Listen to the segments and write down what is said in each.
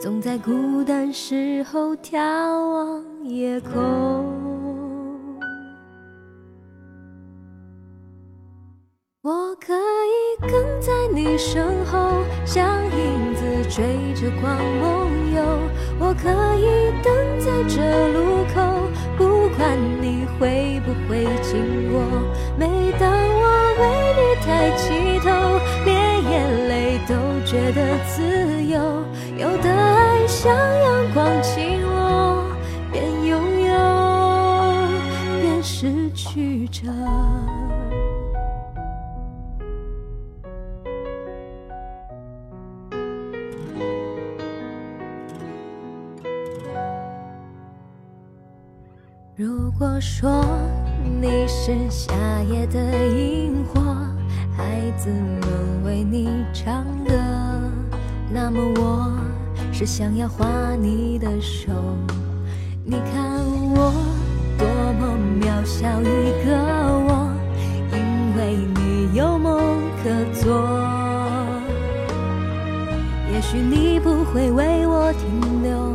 总在孤单时候眺望夜空，我可以跟在你身后，像影子追着光梦游。我可以等在这路口，不管你会不会经过。每当我为你抬起头，连眼泪都觉得自由。有的像阳光倾落，边拥有边失去着。如果说你是夏夜的萤火，孩子们为你唱歌，那么我。是想要画你的手，你看我多么渺小一个我，因为你有梦可做。也许你不会为我停留，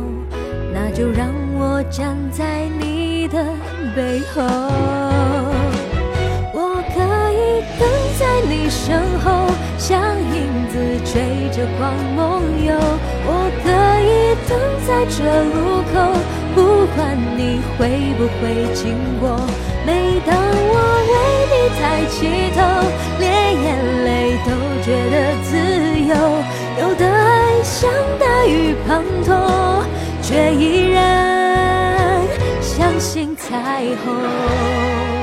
那就让我站在你的背后。你身后，像影子追着光梦游。我可以等在这路口，不管你会不会经过。每当我为你抬起头，连眼泪都觉得自由。有的爱像大雨滂沱，却依然相信彩虹。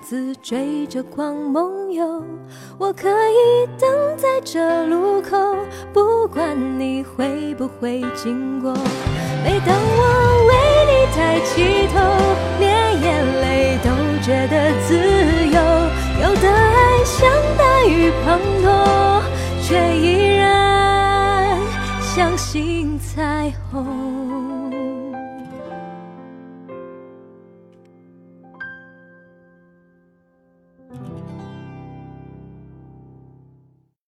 子追着光梦游，我可以等在这路口，不管你会不会经过。每当我为你抬起头，连眼泪都觉得自由。有的爱像大雨滂沱，却依然相信彩虹。